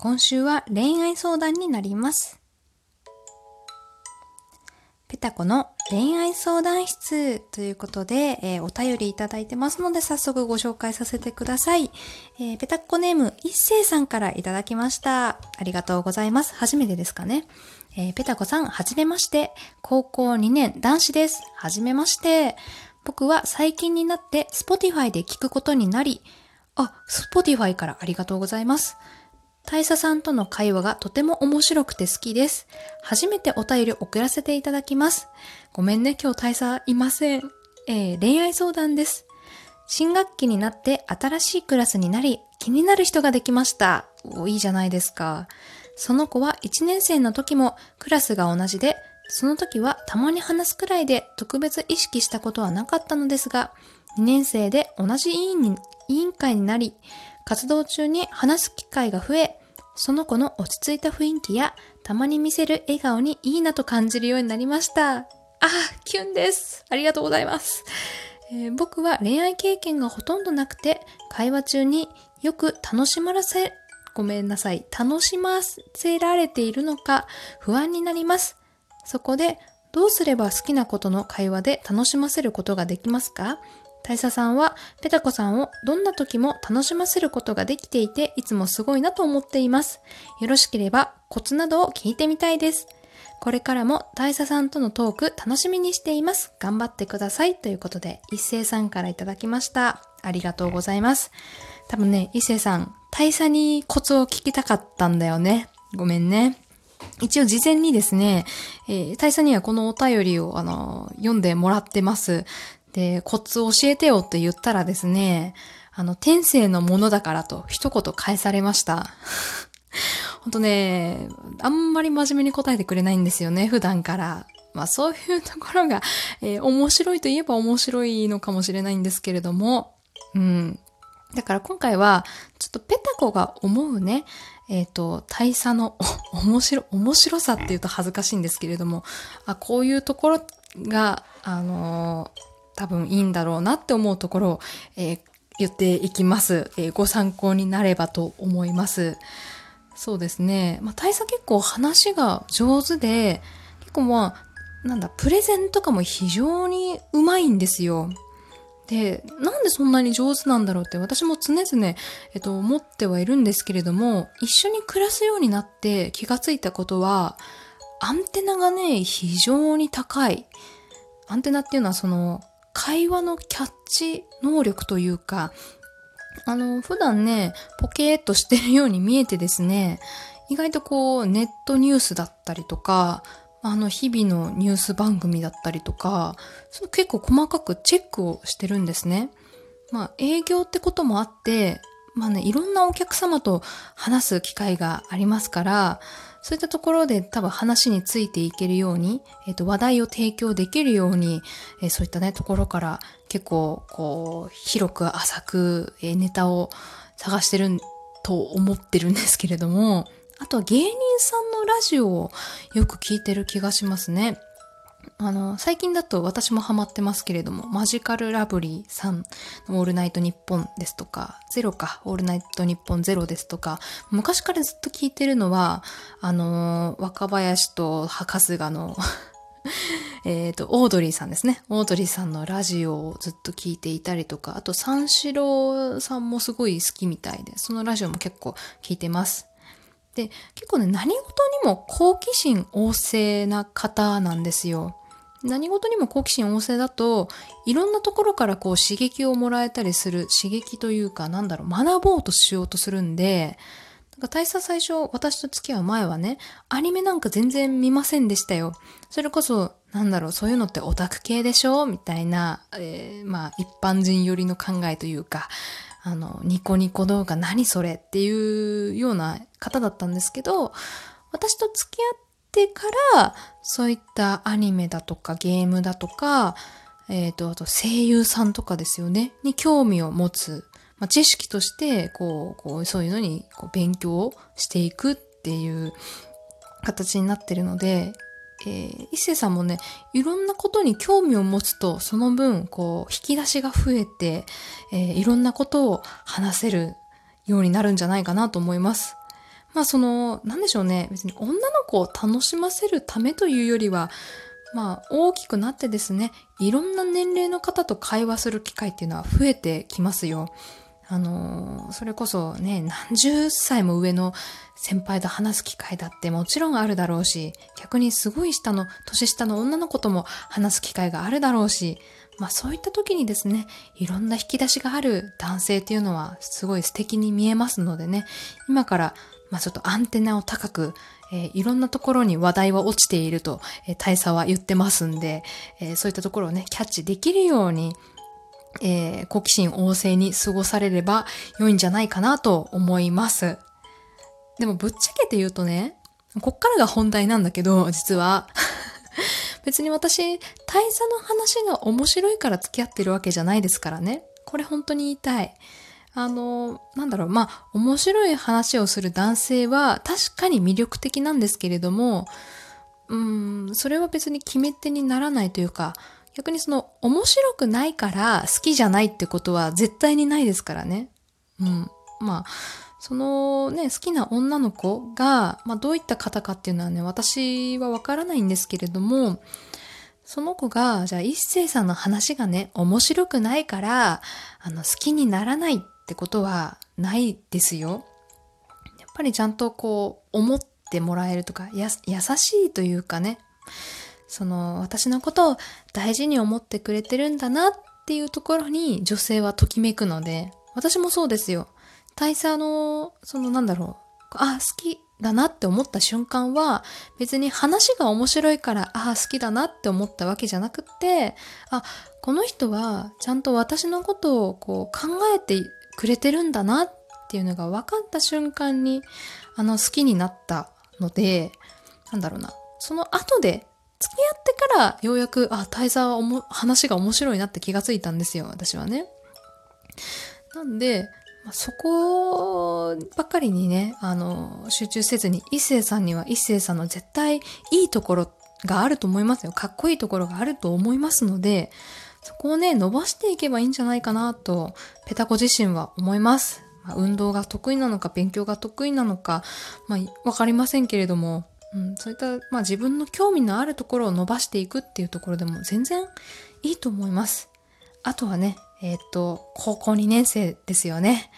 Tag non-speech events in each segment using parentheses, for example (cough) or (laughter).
今週は恋愛相談になります。ペタコの恋愛相談室ということで、えー、お便りいただいてますので早速ご紹介させてください。えー、ペタコネーム一星さんからいただきました。ありがとうございます。初めてですかね。えー、ペタコさん、はじめまして。高校2年男子です。はじめまして。僕は最近になって Spotify で聞くことになり、あ、Spotify からありがとうございます。大佐さんとの会話がとても面白くて好きです。初めてお便り送らせていただきます。ごめんね、今日大佐いません。えー、恋愛相談です。新学期になって新しいクラスになり、気になる人ができました。お、いいじゃないですか。その子は1年生の時もクラスが同じで、その時はたまに話すくらいで特別意識したことはなかったのですが、2年生で同じ委員に委員会になり、活動中に話す機会が増え、その子の落ち着いた雰囲気や、たまに見せる笑顔にいいなと感じるようになりました。あ、キュンです。ありがとうございます。えー、僕は恋愛経験がほとんどなくて、会話中によく楽しまらせ、ごめんなさい、楽しませられているのか不安になります。そこで、どうすれば好きなことの会話で楽しませることができますか？大佐さんは、ペタコさんをどんな時も楽しませることができていて、いつもすごいなと思っています。よろしければ、コツなどを聞いてみたいです。これからも大佐さんとのトーク楽しみにしています。頑張ってください。ということで、一斉さんからいただきました。ありがとうございます。多分ね、一斉さん、大佐にコツを聞きたかったんだよね。ごめんね。一応事前にですね、えー、大佐にはこのお便りを、あの、読んでもらってます。で、コツ教えてよって言ったらですね、あの、天性のものだからと一言返されました。ほんとね、あんまり真面目に答えてくれないんですよね、普段から。まあそういうところが、えー、面白いといえば面白いのかもしれないんですけれども、うん。だから今回は、ちょっとペタコが思うね、えっ、ー、と、大佐の (laughs) 面白、面白さって言うと恥ずかしいんですけれども、あ、こういうところが、あのー、多分いいんだろうなって思うところを、えー、言っていきます、えー、ご参考になればと思います。そうですね。まあ、大佐結構話が上手で、結構まあ、なんだ、プレゼンとかも非常にうまいんですよ。で、なんでそんなに上手なんだろうって私も常々、えっと、思ってはいるんですけれども、一緒に暮らすようになって気がついたことは、アンテナがね、非常に高い。アンテナっていうのはその、会話のキャッチ能力というか、あの、普段ね、ポケーっとしてるように見えてですね、意外とこう、ネットニュースだったりとか、あの、日々のニュース番組だったりとか、そ結構細かくチェックをしてるんですね。まあ、営業ってこともあって、まあね、いろんなお客様と話す機会がありますから、そういったところで多分話についていけるように、えっ、ー、と、話題を提供できるように、えー、そういったね、ところから結構、こう、広く浅く、え、ネタを探してると思ってるんですけれども、あとは芸人さんのラジオをよく聞いてる気がしますね。あの、最近だと私もハマってますけれども、マジカルラブリーさんのオールナイトニッポンですとか、ゼロか、オールナイトニッポンゼロですとか、昔からずっと聞いてるのは、あの、若林と春日の (laughs) えっと、オードリーさんですね。オードリーさんのラジオをずっと聞いていたりとか、あと三四郎さんもすごい好きみたいで、そのラジオも結構聞いてます。で、結構ね、何事にも好奇心旺盛な方なんですよ。何事にも好奇心旺盛だと、いろんなところからこう刺激をもらえたりする、刺激というか、なんだろう、学ぼうとしようとするんで、なんか大佐最初、私と付き合う前はね、アニメなんか全然見ませんでしたよ。それこそ、なんだろう、そういうのってオタク系でしょ？みたいな、えー、まあ、一般人寄りの考えというか、あの、ニコニコ動画何それ？っていうような方だったんですけど、私と付き合ってってから、そういったアニメだとかゲームだとか、えっ、ー、と、あと声優さんとかですよね、に興味を持つ。まあ、知識として、こう、こう、そういうのにこう勉強していくっていう形になってるので、えー、一星さんもね、いろんなことに興味を持つと、その分、こう、引き出しが増えて、えー、いろんなことを話せるようになるんじゃないかなと思います。まあその、なんでしょうね。別に女の子を楽しませるためというよりは、まあ大きくなってですね、いろんな年齢の方と会話する機会っていうのは増えてきますよ。あの、それこそね、何十歳も上の先輩と話す機会だってもちろんあるだろうし、逆にすごい下の、年下の女の子とも話す機会があるだろうし、まあそういった時にですね、いろんな引き出しがある男性っていうのはすごい素敵に見えますのでね、今からまあちょっとアンテナを高く、えー、いろんなところに話題は落ちていると、えー、大佐は言ってますんで、えー、そういったところをね、キャッチできるように、えー、好奇心旺盛に過ごされれば良いんじゃないかなと思います。でもぶっちゃけて言うとね、こっからが本題なんだけど、実は。(laughs) 別に私、大佐の話が面白いから付き合ってるわけじゃないですからね。これ本当に言いたい。あの、なんだろう、まあ、面白い話をする男性は確かに魅力的なんですけれども、うん、それは別に決め手にならないというか、逆にその面白くないから好きじゃないってことは絶対にないですからね。うん。まあ、そのね、好きな女の子が、まあどういった方かっていうのはね、私はわからないんですけれども、その子が、じゃあ一星さんの話がね、面白くないから、あの、好きにならないっってことはないですよ。やっぱりちゃんとこう、思ってもらえるとか、や、優しいというかね、その私のことを大事に思ってくれてるんだなっていうところに女性はときめくので、私もそうですよ。大佐の、そのなんだろう、あ、好きだなって思った瞬間は、別に話が面白いから、ああ、好きだなって思ったわけじゃなくって、あ、この人はちゃんと私のことをこう考えてくれてるんだなっていうのが分かった瞬間に、あの、好きになったので、なんだろうな、その後で付き合ってからようやく、あ、大佐はおも話が面白いなって気がついたんですよ、私はね。なんで、ま、そこばっかりにね、あの、集中せずに、一星さんには一星さんの絶対いいところがあると思いますよ。かっこいいところがあると思いますので、そこをね、伸ばしていけばいいんじゃないかなと、ペタコ自身は思います。まあ、運動が得意なのか、勉強が得意なのか、まあ、わかりませんけれども、うん、そういった、まあ自分の興味のあるところを伸ばしていくっていうところでも全然いいと思います。あとはね、えー、っと、高校2年生ですよね。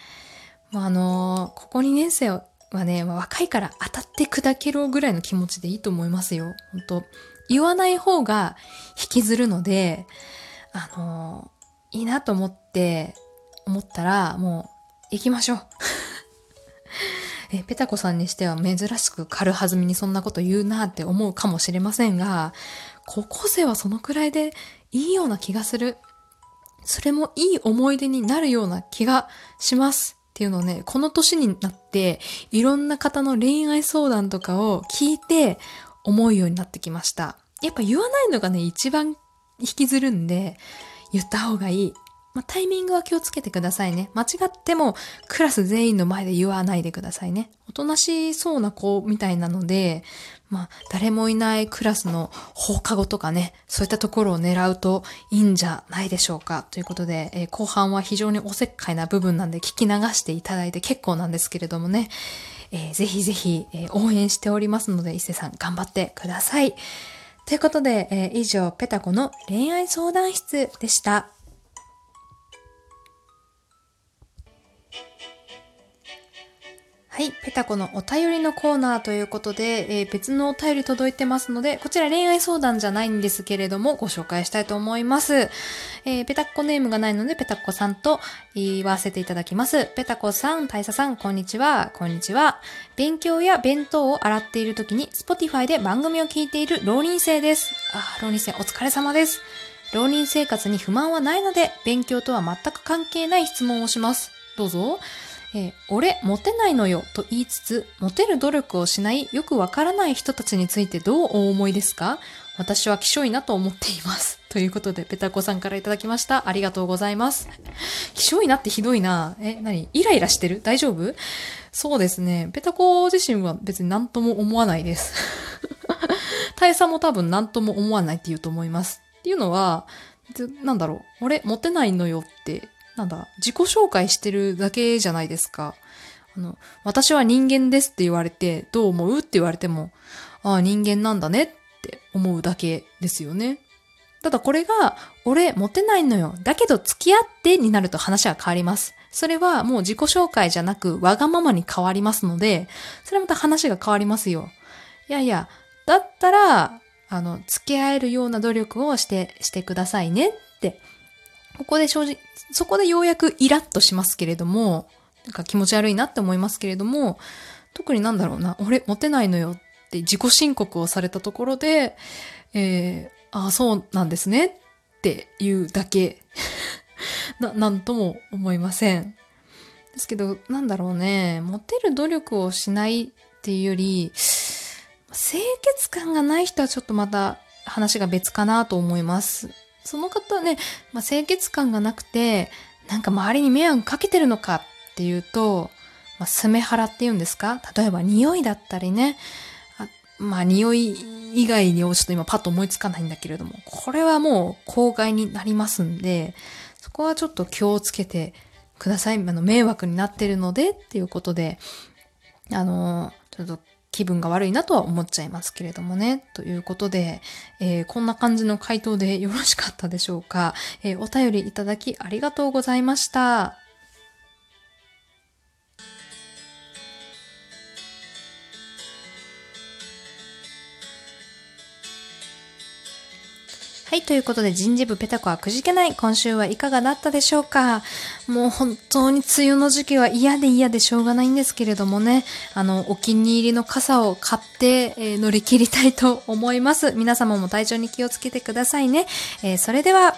まあ、あのー、高校2年生はね、まあ、若いから当たって砕けろぐらいの気持ちでいいと思いますよ。本当言わない方が引きずるので、あのー、いいなと思って、思ったら、もう、行きましょう。(laughs) え、ペタコさんにしては珍しく軽はずみにそんなこと言うなって思うかもしれませんが、高校生はそのくらいでいいような気がする。それもいい思い出になるような気がします。っていうのをね、この年になって、いろんな方の恋愛相談とかを聞いて思うようになってきました。やっぱ言わないのがね、一番引きずるんで、言った方がいい。まあ、タイミングは気をつけてくださいね。間違ってもクラス全員の前で言わないでくださいね。おとなしそうな子みたいなので、まあ、誰もいないクラスの放課後とかね、そういったところを狙うといいんじゃないでしょうか。ということで、えー、後半は非常におせっかいな部分なんで聞き流していただいて結構なんですけれどもね、えー、ぜひぜひ、えー、応援しておりますので、伊勢さん頑張ってください。ということで、えー、以上、ペタコの恋愛相談室でした。はい。ペタコのお便りのコーナーということで、えー、別のお便り届いてますので、こちら恋愛相談じゃないんですけれども、ご紹介したいと思います。えー、ペタコネームがないので、ペタコさんと言わせていただきます。ペタコさん、大佐さん、こんにちは。こんにちは。勉強や弁当を洗っている時に、Spotify で番組を聞いている浪人生です。あ、浪人生お疲れ様です。浪人生活に不満はないので、勉強とは全く関係ない質問をします。どうぞ。えー、俺、モテないのよと言いつつ、モテる努力をしないよくわからない人たちについてどうお思いですか？私は希少いなと思っています。(laughs) ということで、ペタコさんからいただきました。ありがとうございます。希少いなってひどいな。え、何？イライラしてる？大丈夫？そうですね。ペタコ自身は別に何とも思わないです。(laughs) 大佐も多分何とも思わないって言うと思います。っていうのは、なんだろう。俺、モテないのよってなんだ、自己紹介してるだけじゃないですか。あの、私は人間ですって言われて、どう思うって言われても、ああ、人間なんだねって思うだけですよね。ただこれが、俺モテないのよ。だけど付き合ってになると話は変わります。それはもう自己紹介じゃなくわがままに変わりますので、それまた話が変わりますよ。いやいや、だったら、あの、付き合えるような努力をして、してくださいねって。ここで正直、そこでようやくイラッとしますけれども、なんか気持ち悪いなって思いますけれども、特になんだろうな、俺モテないのよって自己申告をされたところで、えー、ああ、そうなんですねっていうだけ (laughs) な、なんとも思いません。ですけど、なんだろうね、モテる努力をしないっていうより、清潔感がない人はちょっとまた話が別かなと思います。その方はね、まあ、清潔感がなくて、なんか周りに迷惑かけてるのかっていうと、まあ、スメハラって言うんですか？例えば匂いだったりね。あまあ、匂い以外にちょっと今パッと思いつかないんだけれども、これはもう公害になりますんで、そこはちょっと気をつけてください。あの、迷惑になってるのでっていうことで、あの、ちょっと気分が悪いなとは思っちゃいますけれどもね。ということで、えー、こんな感じの回答でよろしかったでしょうか。えー、お便りいただきありがとうございました。はい、ということで人事部ペタコはくじけない。今週はいかがだったでしょうかもう本当に梅雨の時期は嫌で嫌でしょうがないんですけれどもね、あの、お気に入りの傘を買って、えー、乗り切りたいと思います。皆様も体調に気をつけてくださいね。えー、それでは、